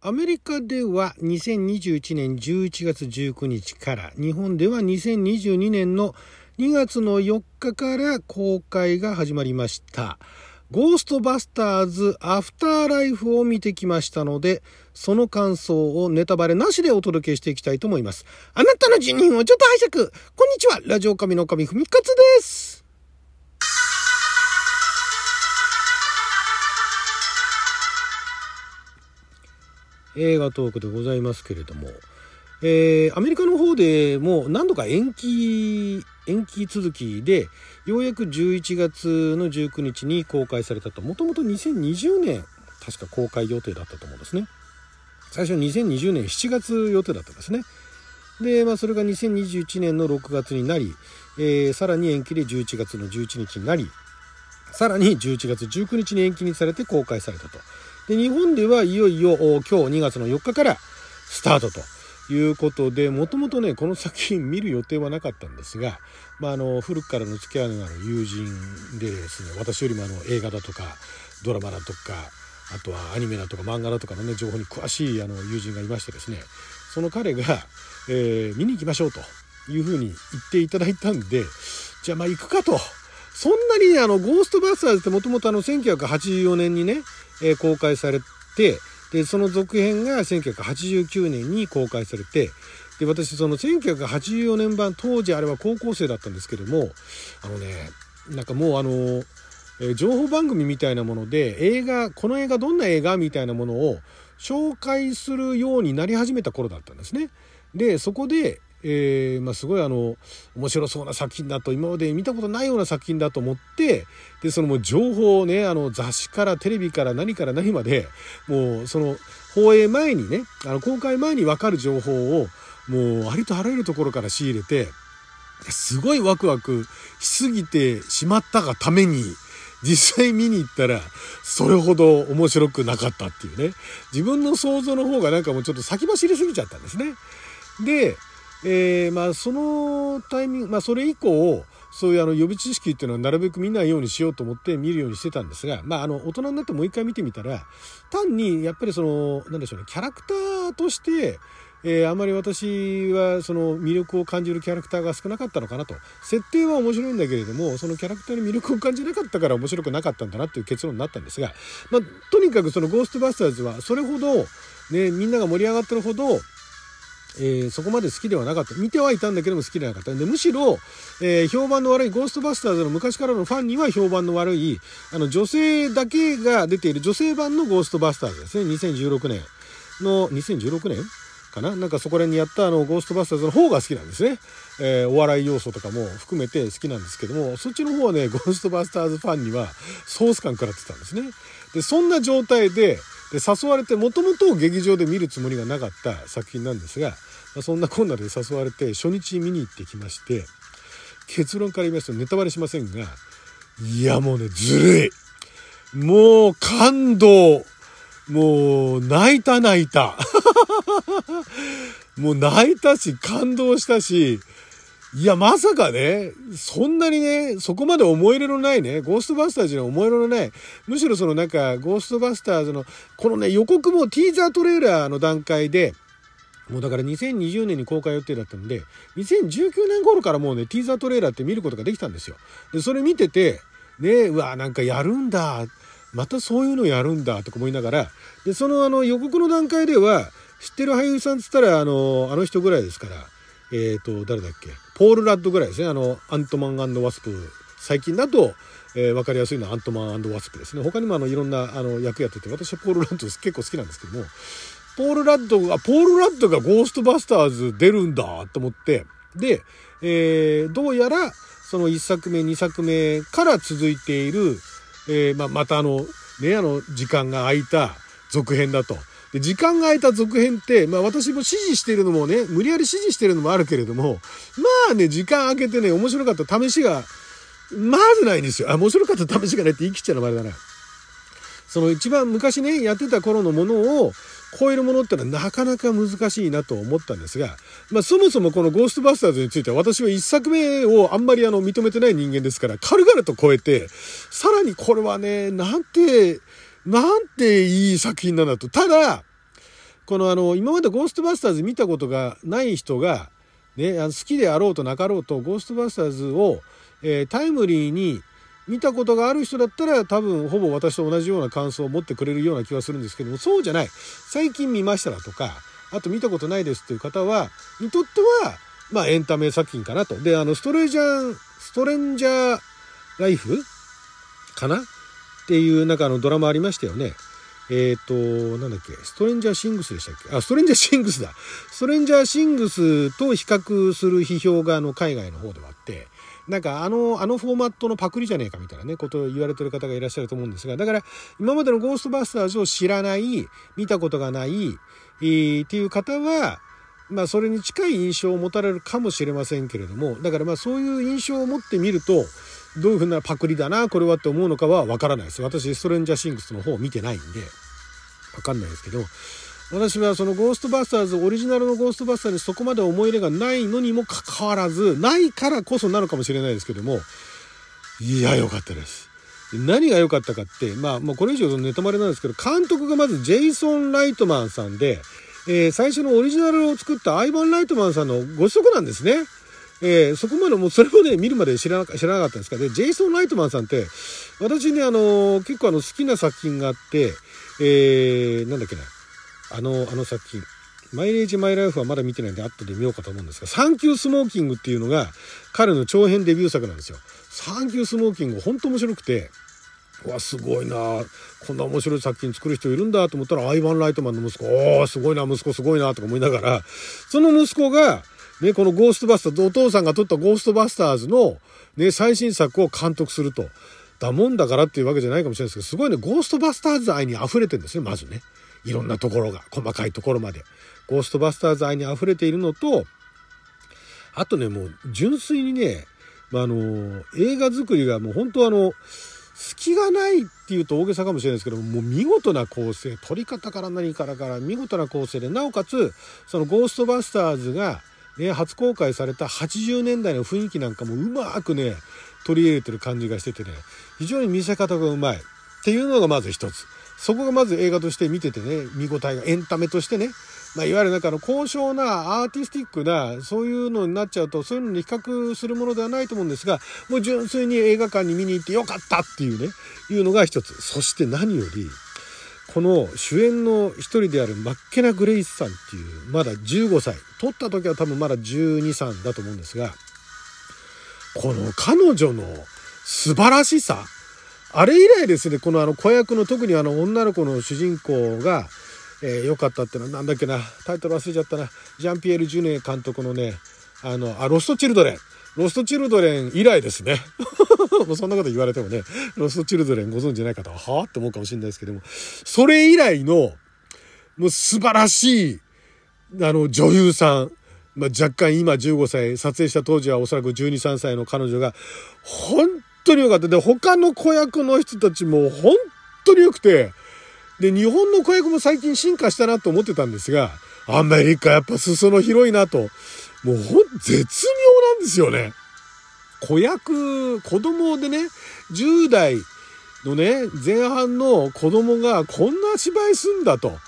アメリカでは2021年11月19日から日本では2022年の2月の4日から公開が始まりました。ゴーストバスターズアフターライフを見てきましたのでその感想をネタバレなしでお届けしていきたいと思います。あなたの辞任をちょっと拝借。こんにちは。ラジオ神の神ふみかつです。映画トークでございますけれども、えー、アメリカの方でもう何度か延期延期続きでようやく11月の19日に公開されたともともと2020年確か公開予定だったと思うんですね最初2020年7月予定だったんですねで、まあ、それが2021年の6月になり、えー、さらに延期で11月の11日になりさらに11月19日に延期にされて公開されたと。で、日本ではいよいよ今日2月の4日からスタートということで、もともとね、この作品見る予定はなかったんですが、まあ、あの、古くからの付き合いのある友人でですね、私よりもあの映画だとか、ドラマだとか、あとはアニメだとか漫画だとかのね、情報に詳しいあの友人がいましてですね、その彼が、えー、見に行きましょうというふうに言っていただいたんで、じゃあまあ行くかと。そんなにね、あの、ゴーストバスターズってもともとあの、1984年にね、えー、公開されて、で、その続編が1989年に公開されて、で、私、その1984年版、当時あれは高校生だったんですけども、あのね、なんかもうあの、え、情報番組みたいなもので、映画、この映画どんな映画みたいなものを紹介するようになり始めた頃だったんですね。で、そこで、えー、まあ、すごいあの面白そうな作品だと今まで見たことないような作品だと思ってでそのもう情報をねあの雑誌からテレビから何から何までもうその放映前にねあの公開前に分かる情報をもうありとあらゆるところから仕入れてすごいワクワクしすぎてしまったがために実際見に行ったらそれほど面白くなかったっていうね自分の想像の方がなんかもうちょっと先走りすぎちゃったんですね。でえー、まあそのタイミング、まあそれ以降、そういうあの予備知識っていうのはなるべく見ないようにしようと思って見るようにしてたんですが、まああの大人になってもう一回見てみたら、単にやっぱりその、なんでしょうね、キャラクターとして、えー、あまり私はその魅力を感じるキャラクターが少なかったのかなと。設定は面白いんだけれども、そのキャラクターに魅力を感じなかったから面白くなかったんだなっていう結論になったんですが、まあ、とにかくそのゴーストバスターズはそれほど、ね、みんなが盛り上がってるほど、えー、そこまで好きではなかった。見てはいたんだけども好きではなかった。で、むしろ、えー、評判の悪いゴーストバスターズの昔からのファンには評判の悪い、あの、女性だけが出ている女性版のゴーストバスターズですね。2016年の、2016年かな？なんかそこら辺にやったあの、ゴーストバスターズの方が好きなんですね。えー、お笑い要素とかも含めて好きなんですけども、そっちの方はね、ゴーストバスターズファンにはソース感食らってたんですね。で、そんな状態で、で誘われてもともと劇場で見るつもりがなかった作品なんですが、まあ、そんなこんなで誘われて初日見に行ってきまして結論から言いますとネタバレしませんがいやもうねずるい。もう感動。もう泣いた泣いた。もう泣いたし感動したしいや、まさかね、そんなにね、そこまで思い入れのないね、ゴーストバスターズに思い入れのない、むしろそのなんか、ゴーストバスターズの、このね、予告もティーザートレーラーの段階で、もうだから2020年に公開予定だったんで、2019年頃からもうね、ティーザートレーラーって見ることができたんですよ。で、それ見てて、ね、うわ、なんかやるんだ、またそういうのやるんだ、とか思いながら、で、そのあの予告の段階では、知ってる俳優さんっつったら、あの、あの人ぐらいですから、えっ、ー、と、誰だっけ、ポール・ラッドぐらいですね、あの、アントマンワスプ、最近だと、えー、分かりやすいのはアントマンワスプですね。他にもあのいろんなあの役やってて、私はポール・ラッド結構好きなんですけども、ポール・ラッドが、ポール・ラッドがゴーストバスターズ出るんだと思って、で、えー、どうやら、その1作目、2作目から続いている、えー、まあ、またあの、ね、あの、時間が空いた続編だと。で、時間が空いた続編って、まあ私も指示してるのもね、無理やり指示してるのもあるけれども、まあね、時間空けてね、面白かった試しが、まずないんですよ。あ、面白かった試しがないって言い切っちゃうのもあれだな。その一番昔ね、やってた頃のものを、超えるものってのはなかなか難しいなと思ったんですが、まあそもそもこのゴーストバスターズについては私は一作目をあんまりあの認めてない人間ですから、軽々と超えて、さらにこれはね、なんて、なんていい作品なんだと。ただ、このあの、今までゴーストバスターズ見たことがない人が、ね、あの好きであろうとなかろうと、ゴーストバスターズを、えー、タイムリーに見たことがある人だったら多分ほぼ私と同じような感想を持ってくれるような気がするんですけども、そうじゃない。最近見ましたらとか、あと見たことないですっていう方は、にとっては、まあエンタメ作品かなと。で、あの、ストレージャー、ストレンジャーライフかなっていうなんかあのドラマありましたよね。えっ、ー、と、なんだっけ、ストレンジャーシングスでしたっけ？あ、ストレンジャーシングスだ。ストレンジャーシングスと比較する批評があの海外の方ではあって、なんかあの、あのフォーマットのパクリじゃねえかみたいなね、ことを言われてる方がいらっしゃると思うんですが、だから今までのゴーストバスターズを知らない、見たことがない、えー、っていう方は、まあそれに近い印象を持たれるかもしれませんけれども、だからまあそういう印象を持ってみると、どういうふうなパクリだな、これはって思うのかはわからないです。私、ストレンジャーシングスの方を見てないんで、わかんないですけど、私はそのゴーストバスターズ、オリジナルのゴーストバスターにそこまで思い入れがないのにもかかわらず、ないからこそなのかもしれないですけども、いや、良かったです。何が良かったかって、まあ、もうこれ以上ネタバレなんですけど、監督がまずジェイソン・ライトマンさんで、えー、最初のオリジナルを作ったアイバン・ライトマンさんのご子息なんですね。えー、そこまでもうそれもね、見るまで知らな知らなかったんですかで、ジェイソン・ライトマンさんって、私ね、あのー、結構あの好きな作品があって、えー、なんだっけな、あの、あの作品、マイレージ・マイ・ライフはまだ見てないんで後で見ようかと思うんですが、サンキュー・スモーキングっていうのが彼の長編デビュー作なんですよ。サンキュー・スモーキング、ほんと面白くて、わ、すごいなこんな面白い作品作る人いるんだと思ったら、アイバン・ライトマンの息子、おー、すごいな、息子すごいな、とか思いながら、その息子が、ね、このゴーストバスターズ、お父さんが撮ったゴーストバスターズの、ね、最新作を監督すると。だもんだからっていうわけじゃないかもしれないですけど、すごいね、ゴーストバスターズ愛に溢れてるんですね、まずね。いろんなところが、細かいところまで。ゴーストバスターズ愛に溢れているのと、あとね、もう純粋にね、まあ、あの、映画作りがもう本当あの、隙がないっていうと大げさかもしれないですけどもう見事な構成撮り方から何からから見事な構成でなおかつそのゴーストバスターズがね、初公開された80年代の雰囲気なんかもうまくね、取り入れてる感じがしててね、非常に見せ方がうまいっていうのがまず一つ。そこがまず映画として見ててね、見応えがエンタメとしてね、まあ、いわゆるなんかの高尚なアーティスティックな、そういうのになっちゃうと、そういうのに比較するものではないと思うんですが、もう純粋に映画館に見に行ってよかったっていうね、いうのが一つ。そして何より、この主演の一人であるマッケナ・グレイスさんっていうまだ15歳撮った時は多分まだ123だと思うんですがこの彼女の素晴らしさあれ以来ですねこのあの子役の特にあの女の子の主人公がえー、良かったってのはなんだっけなタイトル忘れちゃったなジャンピエール・ジュネー監督のねあのあロスト・チルドレンロストチルドレン以来ですね。もうそんなこと言われてもね、ロストチルドレンご存知ない方は、はぁって思うかもしれないですけども、それ以来の、もう素晴らしい、あの、女優さん。まあ、若干今15歳、撮影した当時はおそらく12、3歳の彼女が、本当に良かった。で、他の子役の人たちも本当に良くて、で、日本の子役も最近進化したなと思ってたんですが、アメリカやっぱ裾野広いなと。もうほん、絶妙なんですよね。子役、子供でね、10代のね、前半の子供がこんな芝居すんだと。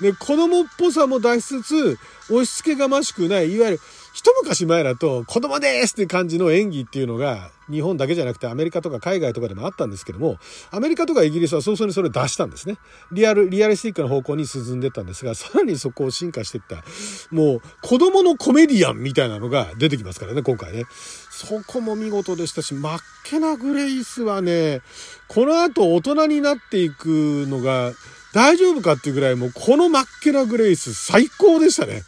で、子供っぽさも出しつつ、押し付けがましくない、いわゆる一昔前だと子供ですって感じの演技っていうのが日本だけじゃなくてアメリカとか海外とかでもあったんですけども、アメリカとかイギリスは早々にそれを出したんですね。リアル、リアリスティックな方向に進んでったんですが、さらにそこを進化していった、もう子供のコメディアンみたいなのが出てきますからね、今回ね。そこも見事でしたし、マッケナ・グレイスはね、この後大人になっていくのが大丈夫かっていうぐらいもうこのマッケナ・グレイス最高でしたね。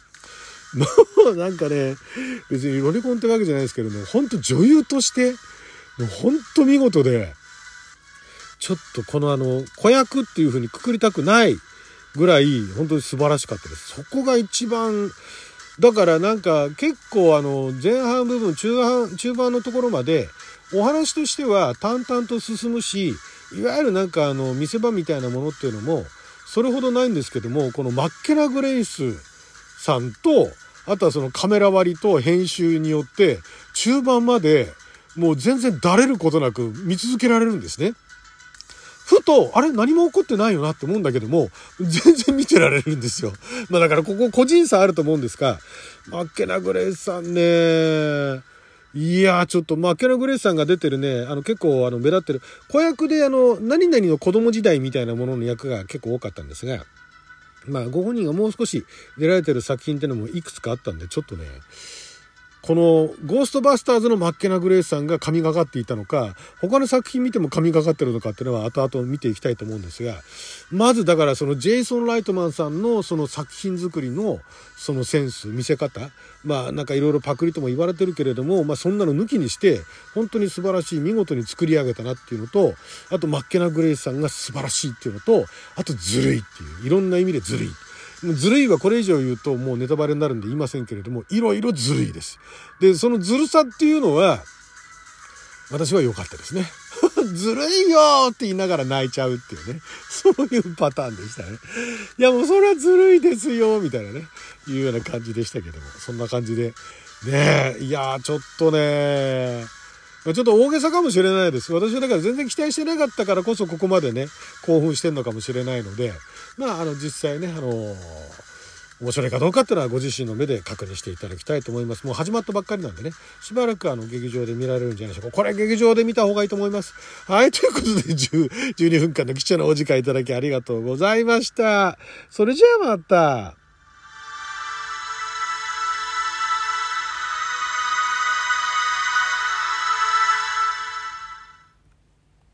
もうなんかね、別にロリコンってわけじゃないですけども、ほんと女優として、もうほんと見事で、ちょっとこのあの、子役っていう風にくくりたくないぐらい、本当に素晴らしかったです。そこが一番、だからなんか結構あの、前半部分、中半、中盤のところまで、お話としては淡々と進むし、いわゆるなんかあの、見せ場みたいなものっていうのも、それほどないんですけども、このマッケラ・グレイスさんと、あとはそのカメラ割りと編集によって、中盤までもう全然だれることなく見続けられるんですね。ふと、あれ何も起こってないよなって思うんだけども、全然見てられるんですよ。まあだからここ個人差あると思うんですが、マッケナ・グレイスさんね、いやちょっと、マッケナ・グレイスさんが出てるね、あの結構あの目立ってる、子役であの、何々の子供時代みたいなものの役が結構多かったんですが、まあご本人がもう少し出られてる作品っていうのもいくつかあったんで、ちょっとね、このゴーストバスターズのマッケナ・グレースさんが神がかっていたのか他の作品見ても神がかってるのかっていうのは後々見ていきたいと思うんですがまずだからそのジェイソン・ライトマンさんのその作品作りのそのセンス見せ方まあなんかいろいろパクリとも言われてるけれども、まあ、そんなの抜きにして本当に素晴らしい見事に作り上げたなっていうのとあとマッケナ・グレースさんが素晴らしいっていうのとあとずるいっていういろんな意味でずるい。ずるいはこれ以上言うともうネタバレになるんで言いませんけれども、いろいろずるいです。で、そのずるさっていうのは、私は良かったですね。ずるいよって言いながら泣いちゃうっていうね。そういうパターンでしたね。いやもうそれはずるいですよみたいなね。いうような感じでしたけども。そんな感じで。ねえ、いやちょっとねちょっと大げさかもしれないです。私はだから全然期待してなかったからこそここまでね、興奮してんのかもしれないので、まあ、あの、実際ね、あのー、面白いかどうかっていうのはご自身の目で確認していただきたいと思います。もう始まったばっかりなんでね、しばらくあの劇場で見られるんじゃないでしょうか。これ劇場で見た方がいいと思います。はい、ということで10 12分間の貴重なお時間いただきありがとうございました。それじゃあまた。